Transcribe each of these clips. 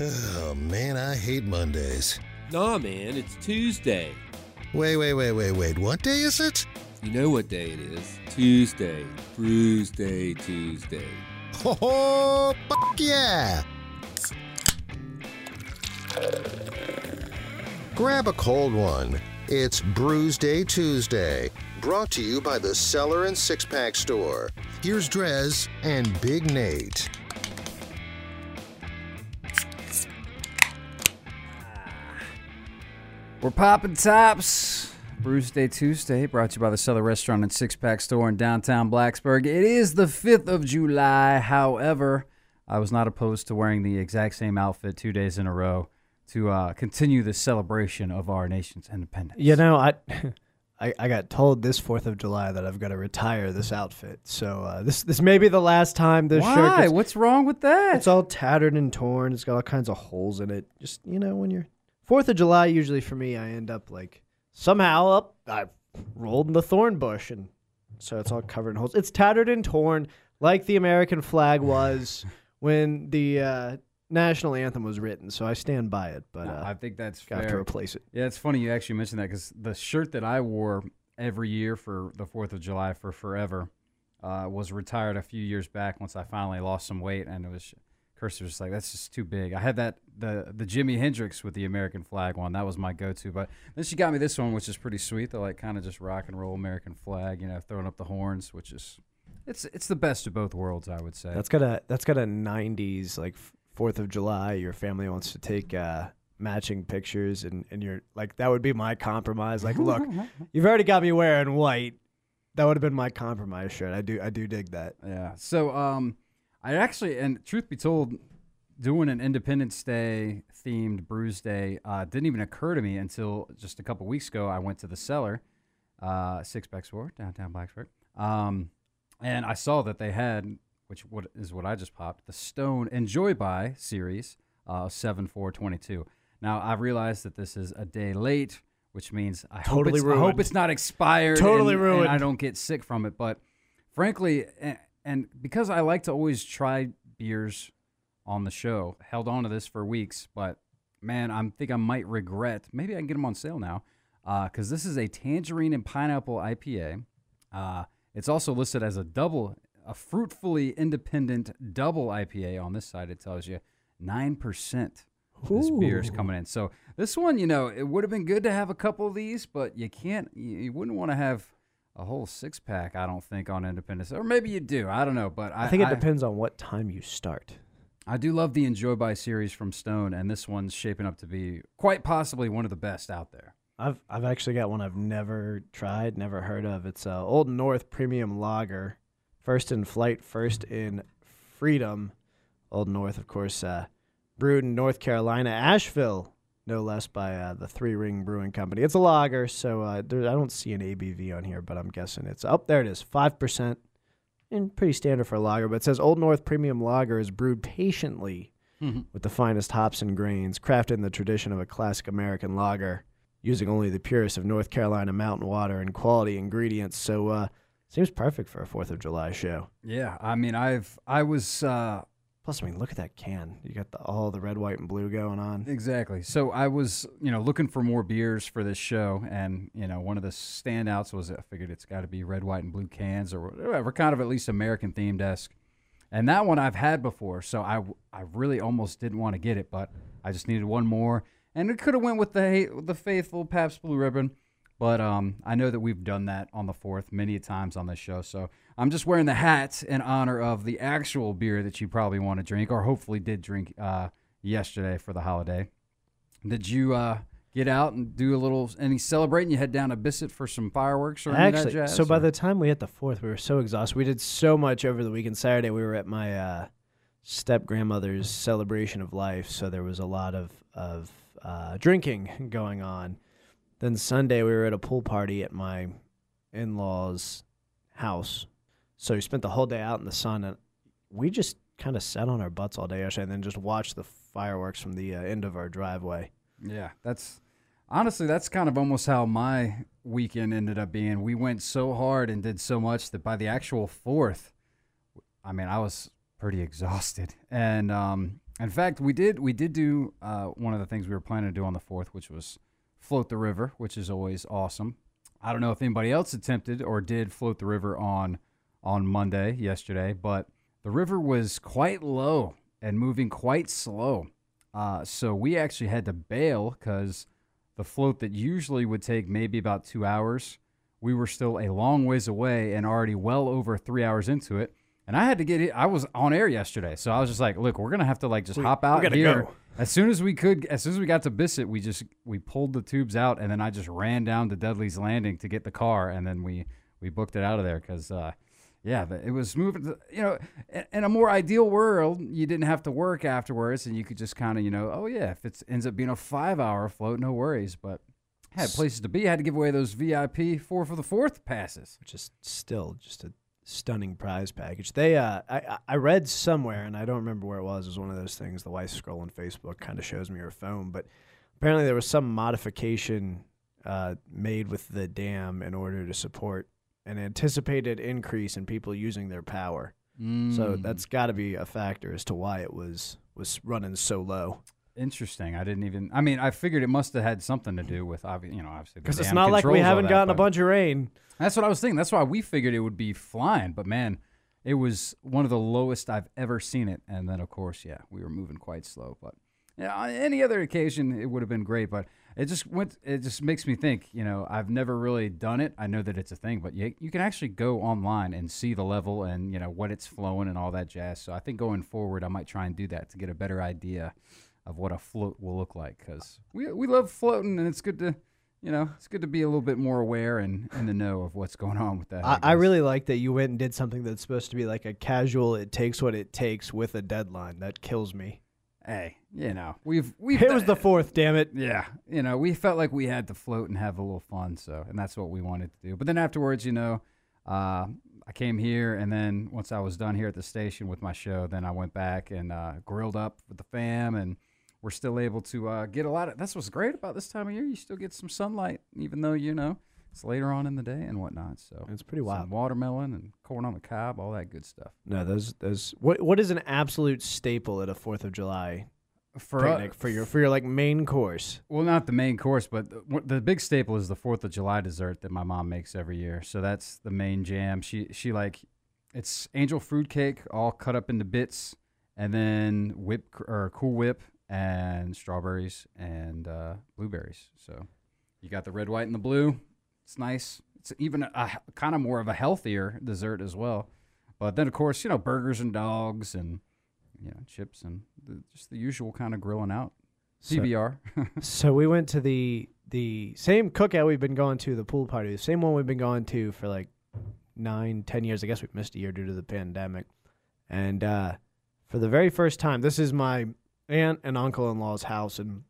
Oh man, I hate Mondays. Nah, man, it's Tuesday. Wait, wait, wait, wait, wait. What day is it? You know what day it is? Tuesday. Brews Day Tuesday. Oh, fuck yeah! Grab a cold one. It's Brews Day Tuesday. Brought to you by the Cellar and Six Pack Store. Here's Drez and Big Nate. We're popping tops. Brews Day Tuesday, brought to you by the Cellar Restaurant and Six Pack Store in downtown Blacksburg. It is the 5th of July. However, I was not opposed to wearing the exact same outfit two days in a row to uh, continue the celebration of our nation's independence. You know, I, I I got told this Fourth of July that I've got to retire this outfit. So uh, this this may be the last time this shirt Why? What's wrong with that? It's all tattered and torn. It's got all kinds of holes in it. Just you know, when you're Fourth of July, usually for me, I end up like somehow up. I rolled in the thorn bush, and so it's all covered in holes. It's tattered and torn, like the American flag was when the uh, national anthem was written. So I stand by it, but uh, I think that's got to replace it. Yeah, it's funny you actually mentioned that because the shirt that I wore every year for the Fourth of July for forever uh, was retired a few years back. Once I finally lost some weight, and it was Kirsten was just like, "That's just too big." I had that the the Jimi Hendrix with the American flag one. That was my go-to. But then she got me this one, which is pretty sweet. The like kind of just rock and roll American flag, you know, throwing up the horns, which is it's it's the best of both worlds, I would say. That's got a that's got a '90s like Fourth of July. Your family wants to take uh, matching pictures, and and you're like that would be my compromise. Like, look, you've already got me wearing white. That would have been my compromise shirt. I do I do dig that. Yeah. So um, I actually, and truth be told, doing an Independence Day themed Brews Day uh, didn't even occur to me until just a couple weeks ago. I went to the cellar, uh, Six Store downtown Blacksburg, um, and I saw that they had, which what is what I just popped, the Stone Enjoy By series, uh, seven four twenty two. Now I realize that this is a day late, which means I hope Totally it's, I hope it's not expired. Totally and- and ruined. I don't get sick from it, but frankly, and, because I like to always try beers on the show, held on to this for weeks, but man, I think I might regret. Maybe I can get them on sale now, because this is a tangerine and pineapple IPA. Uh, it's also listed as a double, a fruitfully independent double IPA on this side. It tells you nine percent. This beer is coming in. So this one, you know, it would have been good to have a couple of these, but you can't. You, you wouldn't want to have a whole six pack. I don't think on Independence, or maybe you do. I don't know, but I, I think it depends on what time you start. I do love the Enjoy by series from Stone, and this one's shaping up to be quite possibly one of the best out there. I've I've actually got one I've never tried, never heard of. It's uh, Old North Premium Lager, first in flight, first in freedom. Old North, of course, uh, brewed in North Carolina, Asheville, no less, by uh, the Three Ring Brewing Company. It's a lager, so uh, there, I don't see an ABV on here, but I'm guessing it's up there. It is five percent, and pretty standard for a lager. But it says Old North Premium Lager is brewed patiently with the finest hops and grains, crafted in the tradition of a classic American lager, using only the purest of North Carolina mountain water and quality ingredients. So, uh, seems perfect for a Fourth of July show. Yeah, I mean, I've I was uh, Plus, I mean, look at that can. You got the, all the red, white, and blue going on. Exactly. So I was, you know, looking for more beers for this show, and you know, one of the standouts was I figured it's got to be red, white, and blue cans or whatever, kind of at least American themed esque. And that one I've had before, so I I really almost didn't want to get it, but I just needed one more, and it could have went with the the faithful Pabst Blue Ribbon. But um, I know that we've done that on the fourth many times on this show, so I'm just wearing the hat in honor of the actual beer that you probably want to drink, or hopefully did drink uh, yesterday for the holiday. Did you uh, get out and do a little any celebrating? You head down to Bisset for some fireworks or any of that Actually, jazz, so by or- the time we hit the fourth, we were so exhausted. We did so much over the weekend. Saturday, we were at my uh, step grandmother's celebration of life, so there was a lot of of uh, drinking going on. Then Sunday, we were at a pool party at my in laws' house. So we spent the whole day out in the sun, and we just kind of sat on our butts all day yesterday, and then just watched the fireworks from the uh, end of our driveway. Yeah, that's honestly that's kind of almost how my weekend ended up being. We went so hard and did so much that by the actual fourth, I mean, I was pretty exhausted. And um, In fact, we did we did do uh, one of the things we were planning to do on the fourth, which was float the river, which is always awesome. I don't know if anybody else attempted or did float the river on on Monday yesterday, but the river was quite low and moving quite slow. Uh, so we actually had to bail because the float that usually would take maybe about two hours, we were still a long ways away and already well over three hours into it. And I had to get it. I was on air yesterday, so I was just like, "Look, we're gonna have to like just We- hop out here go. As soon as we could. As soon as we got to Bisset, we just we pulled the tubes out, and then I just ran down to Dudley's Landing to get the car, and then we we booked it out of there because, uh, yeah, it was moving. You know, in, in a more ideal world, you didn't have to work afterwards, and you could just kind of, you know, oh yeah, if it ends up being a five hour float, no worries. But I had places to be. I had to give away those VIP four for the fourth passes. which is still just a stunning prize package. They, uh, I, I- read somewhere, and I don't remember where it was. It was one of those things. The wife scrolling Facebook kind of shows me her phone, but apparently there was some modification uh, made with the dam in order to support an anticipated increase in people using their power. So Mm. that's got to be a factor as to why it was was running so low. Interesting. I didn't even. I mean, I figured it must have had something to do with, obvi- you know, obviously. Because it's not like we haven't that, gotten a bunch of rain. That's what I was thinking. That's why we figured it would be flying. But man, it was one of the lowest I've ever seen it. And then, of course, yeah, we were moving quite slow. But yeah, on any other occasion, it would have been great. But it just went. It just makes me think. You know, I've never really done it. I know that it's a thing, but you you can actually go online and see the level and you know what it's flowing and all that jazz. So I think going forward, I might try and do that to get a better idea of what a float will look like because we we love floating and it's good to. You know, it's good to be a little bit more aware and in the know of what's going on with that. I, I guess. really like that you went and did something that's supposed to be like a casual. It takes what it takes with a deadline. That kills me. hey, you know, we've we've It was the fourth. Damn it. yeah, you know, we felt like we had to float and have a little fun, so and that's what we wanted to do. But then afterwards, you know, uh, I came here, and then once I was done here at the station with my show, then I went back and uh, grilled up with the fam, and we're still able to uh, get a lot of. That's what's great about this time of year. You still get some sunlight, even though you know it's later on in the day and whatnot. So It's pretty some wild. watermelon and corn on the cob, all that good stuff. No, those those. What what is an absolute staple at a Fourth of July For uh, for your for your like main course? Well, not the main course, but the, the big staple is the Fourth of July dessert that my mom makes every year. So that's the main jam. She she like it's angel fruit cake all cut up into bits, and then whip or Cool Whip and strawberries and uh, blueberries. So you got the red, white, and the blue. It's nice. It's even a, a kind of more of a healthier dessert as well. But then of course you know burgers and dogs and you know chips and the, just the usual kind of grilling out. So- So we went to the the same cookout we've been going to, the pool party, the same one we've been going to for like nine, ten years. I guess we missed a year due to the pandemic. And uh, for the very first time, this is my aunt and uncle in law's house, and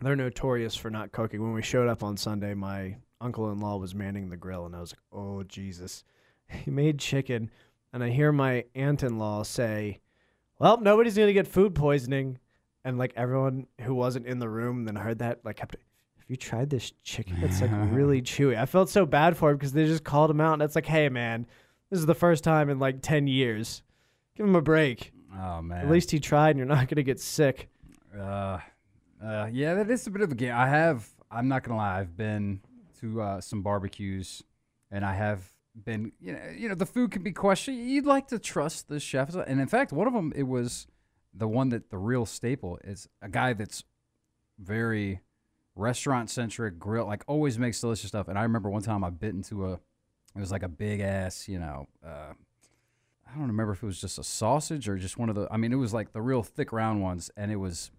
they're notorious for not cooking. When we showed up on Sunday, my uncle in law was manning the grill, and I was like, "Oh Jesus!" He made chicken, and I hear my aunt in law say, "Well, nobody's gonna get food poisoning." and like everyone who wasn't in the room then heard that like kept have you tried this chicken it's like really chewy i felt so bad for him because they just called him out and it's like hey man this is the first time in like 10 years give him a break Oh man. at least he tried and you're not going to get sick Uh, uh, yeah, that is a bit of a game. I have. I'm not gonna lie. I've been to uh, some barbecues, and I have been. You know, you know, the food can be questioned. You'd like to trust the chefs, and in fact, one of them it was the one that the real staple is a guy that's very restaurant centric grill like always makes delicious stuff and i remember one time i bit into a it was like a big ass you know uh i don't remember if it was just a sausage or just one of the i mean it was like the real thick round ones and it was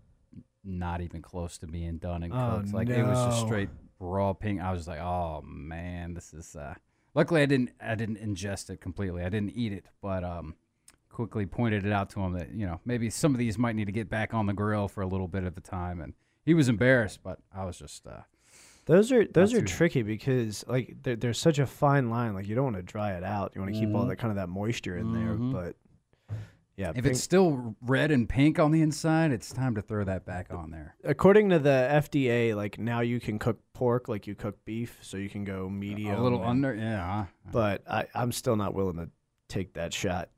not even close to being done and Oh, cooked. Like it was just straight raw pink. I was like oh man this is uh luckily i didn't i didn't ingest it completely. I didn't eat it but um quickly pointed it out to him that you know maybe some of these might need to get back on the grill for a little bit at the time and he was embarrassed but i was just uh those are those Not are tricky because like there's such a fine line like you don't want to dry it out you want to keep all Mhm. that kind of that moisture in there Mhm. but yeah if pink- it's still red and pink on the inside it's time to throw that back on there according to the FDA, like now you can cook pork like you cook beef, so you can go medium. a little and- under yeah But I, I'm still not willing to take that shot.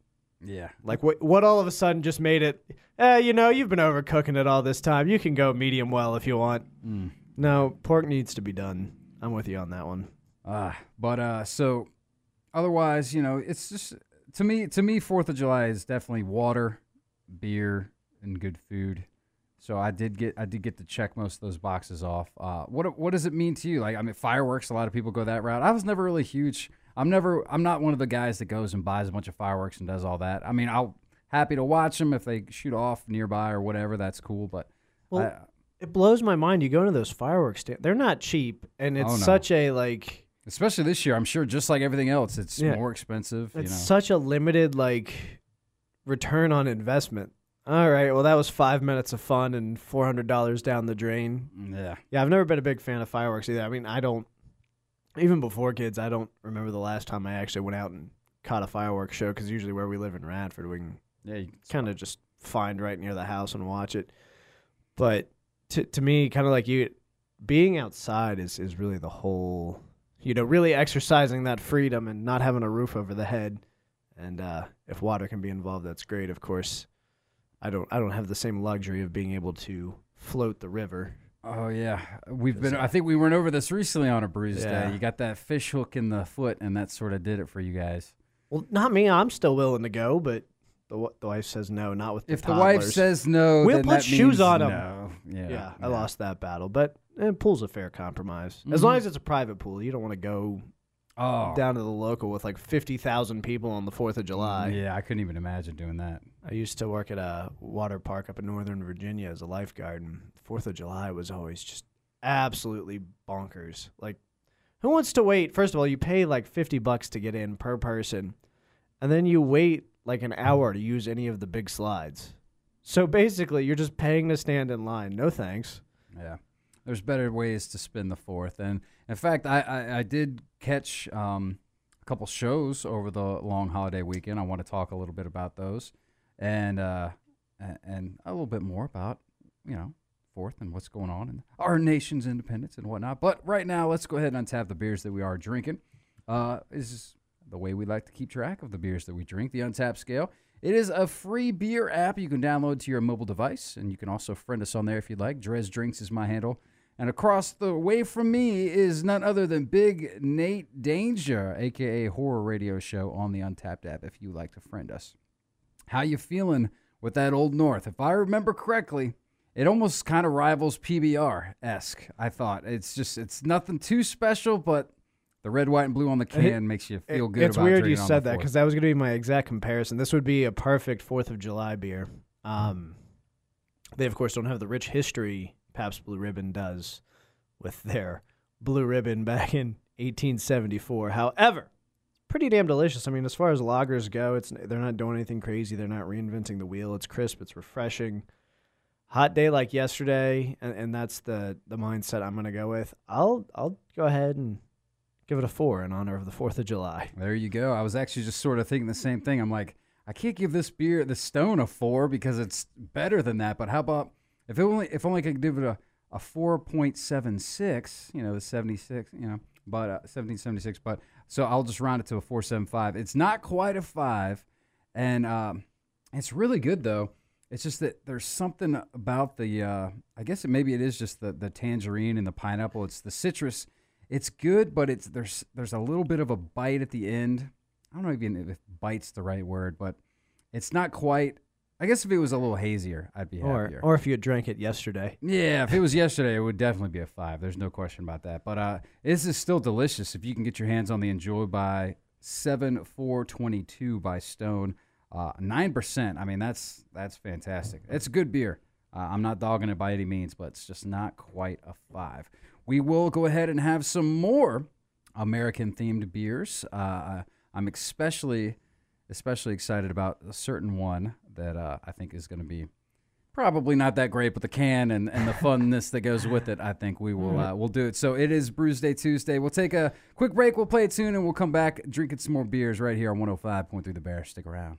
Yeah. Like what? What all of a sudden just made it? Eh, you know, you've been overcooking it all this time. You can go medium well if you want. Mm. No, pork needs to be done. I'm with you on that one. Uh, but uh, so otherwise, you know, it's just to me. To me, Fourth of July is definitely water, beer, and good food. So I did get I did get to check most of those boxes off. Uh, what what does it mean to you? Like I mean, fireworks. A lot of people go that route. I was never really huge. I'm never. I'm not one of the guys that goes and buys a bunch of fireworks and does all that. I mean, I'll happy to watch them if they shoot off nearby or whatever. That's cool. But Well, I, It blows my mind. You go into those fireworks stands. They're not cheap, and it's Oh, no. such a like. especially this year, I'm sure just like everything else, it's Yeah. more expensive. It's you know. such a limited like return on investment. All right, well that was five minutes of fun and four hundred dollars down the drain. Mm, yeah. Yeah, I've never been a big fan of fireworks either. I mean, I don't even before kids. I don't remember the last time I actually went out and caught a fireworks show because usually where we live in Radford, we can Yeah. You, kind of just find right near the house and watch it. But to to me, kind of like you, being outside is is really the whole. You know, really exercising that freedom and not having a roof over the head. And uh, if water can be involved, that's great. Of course, I don't I don't have the same luxury of being able to float the river. Oh yeah, we've been. I think we went over this recently on a Brews Yeah. day. You got that fish hook in the foot, and that sort of did it for you guys. Well, not me. I'm still willing to go, but the the wife says no. Not with the If the wife says no, We'll then put shoes means them. no. Yeah, yeah, I lost that battle, but eh, pool's a fair compromise. As Mhm. long as it's a private pool, you don't want to go Oh, down to the local with like 50,000 people on the 4th of July. yeah, I couldn't even imagine doing that. I used to work at a water park up in Northern Virginia as a lifeguard, and 4th of July was always just absolutely bonkers. Like, who wants to wait? First of all, you pay like 50 bucks to get in per person, and then you wait like an hour to use any of the big slides. So basically, you're just paying to stand in line. No thanks. Yeah, there's better ways to spend the fourth, and in fact, I I, I did catch um, a couple shows over the long holiday weekend. I want to talk a little bit about those, and uh, and a little bit more about you know fourth and what's going on in our nation's independence and whatnot. But right now, let's go ahead and untap the beers that we are drinking. Uh, is the way we like to keep track of the beers that we drink. The Untappd Scale. It is a free beer app you can download to your mobile device, and you can also friend us on there if you'd like. Drez Drinks is my handle. And across the way from me is none other than Big Nate Danger, aka Horror Radio Show on the Untappd app. If you like to friend us, how you feeling with that Old North? If I remember correctly, it almost kind of rivals PBR esque. I thought it's just it's nothing too special, but the red, white, and blue on the can makes you feel It- good. It's weird you said that because that was going to be my exact comparison. This would be a perfect Fourth of July beer. Um, they of course don't have the rich history Pabst Blue Ribbon does with their Blue Ribbon back in 1874. However, pretty damn delicious. I mean, as far as lagers go, it's they're not doing anything crazy. They're not reinventing the wheel. It's crisp. It's refreshing. Hot day like yesterday, and, and that's the the mindset I'm going to go with. I'll I'll go ahead and give it a four in honor of the Fourth of July. There you go. I was actually just sort of thinking the same thing. I'm like, I can't give this beer, the Stone, a four because it's better than that. But how about if it only if only I could give it a a four point seven six? You know, the seventy six. You know, but uh, seventeen seventy six. But so I'll just round it to a four seven five. It's not quite a five, and um, it's really good though. It's just that there's something about the. Uh, I guess it, maybe it is just the the tangerine and the pineapple. It's the citrus. It's good, but it's there's there's a little bit of a bite at the end. I don't know even if bite's the right word, but it's not quite. I guess if it was a little hazier, I'd be Or happier. or if you had drank it yesterday. yeah, if it was yesterday, it would definitely be a five. There's no question about that. But uh, this is still delicious if you can get your hands on the Enjoy by seven four twenty two by Stone. Uh, Nine percent. I mean, that's that's fantastic. It's a good beer. Uh, I'm not dogging it by any means, but it's just not quite a five. We will go ahead and have some more American themed beers. Uh, I'm especially especially excited about a certain one that uh, I think is going to be probably not that great, but the can and, and the funness that goes with it, I think we will uh, we'll do it. So it is Brews Day Tuesday. We'll take a quick break. We'll play it soon, and we'll come back drinking some more beers right here on 105.3 The Bear. Stick around.